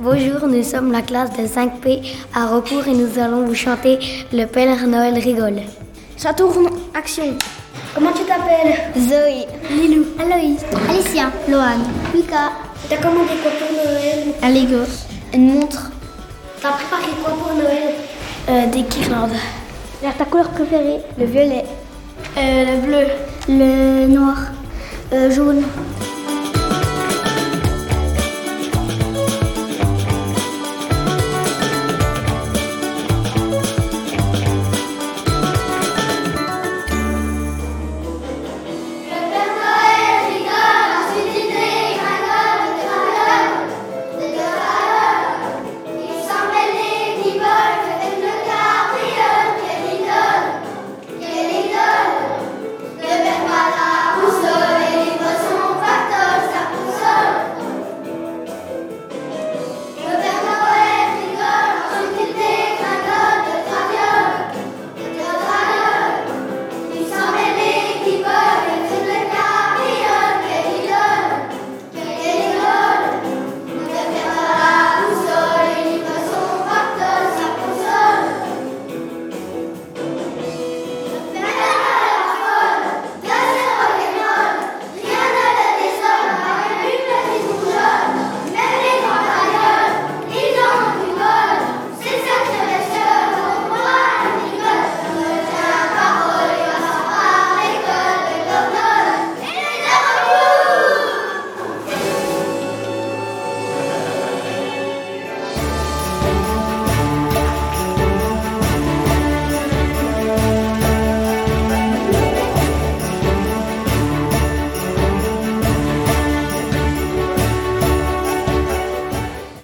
Bonjour, nous sommes la classe de 5P à recours et nous allons vous chanter Le Père Noël rigole. Ça tourne, action. Comment tu t'appelles? Zoé, Lilou. Aloïs, Alicia, Loane, Mika. T'as commandé quoi pour Noël? Un Lego, une montre, T'as préparé quoi pour Noël? Euh, des guirlandes. ta couleur préférée? Le violet, Euh, le bleu. le noir, euh, jaune.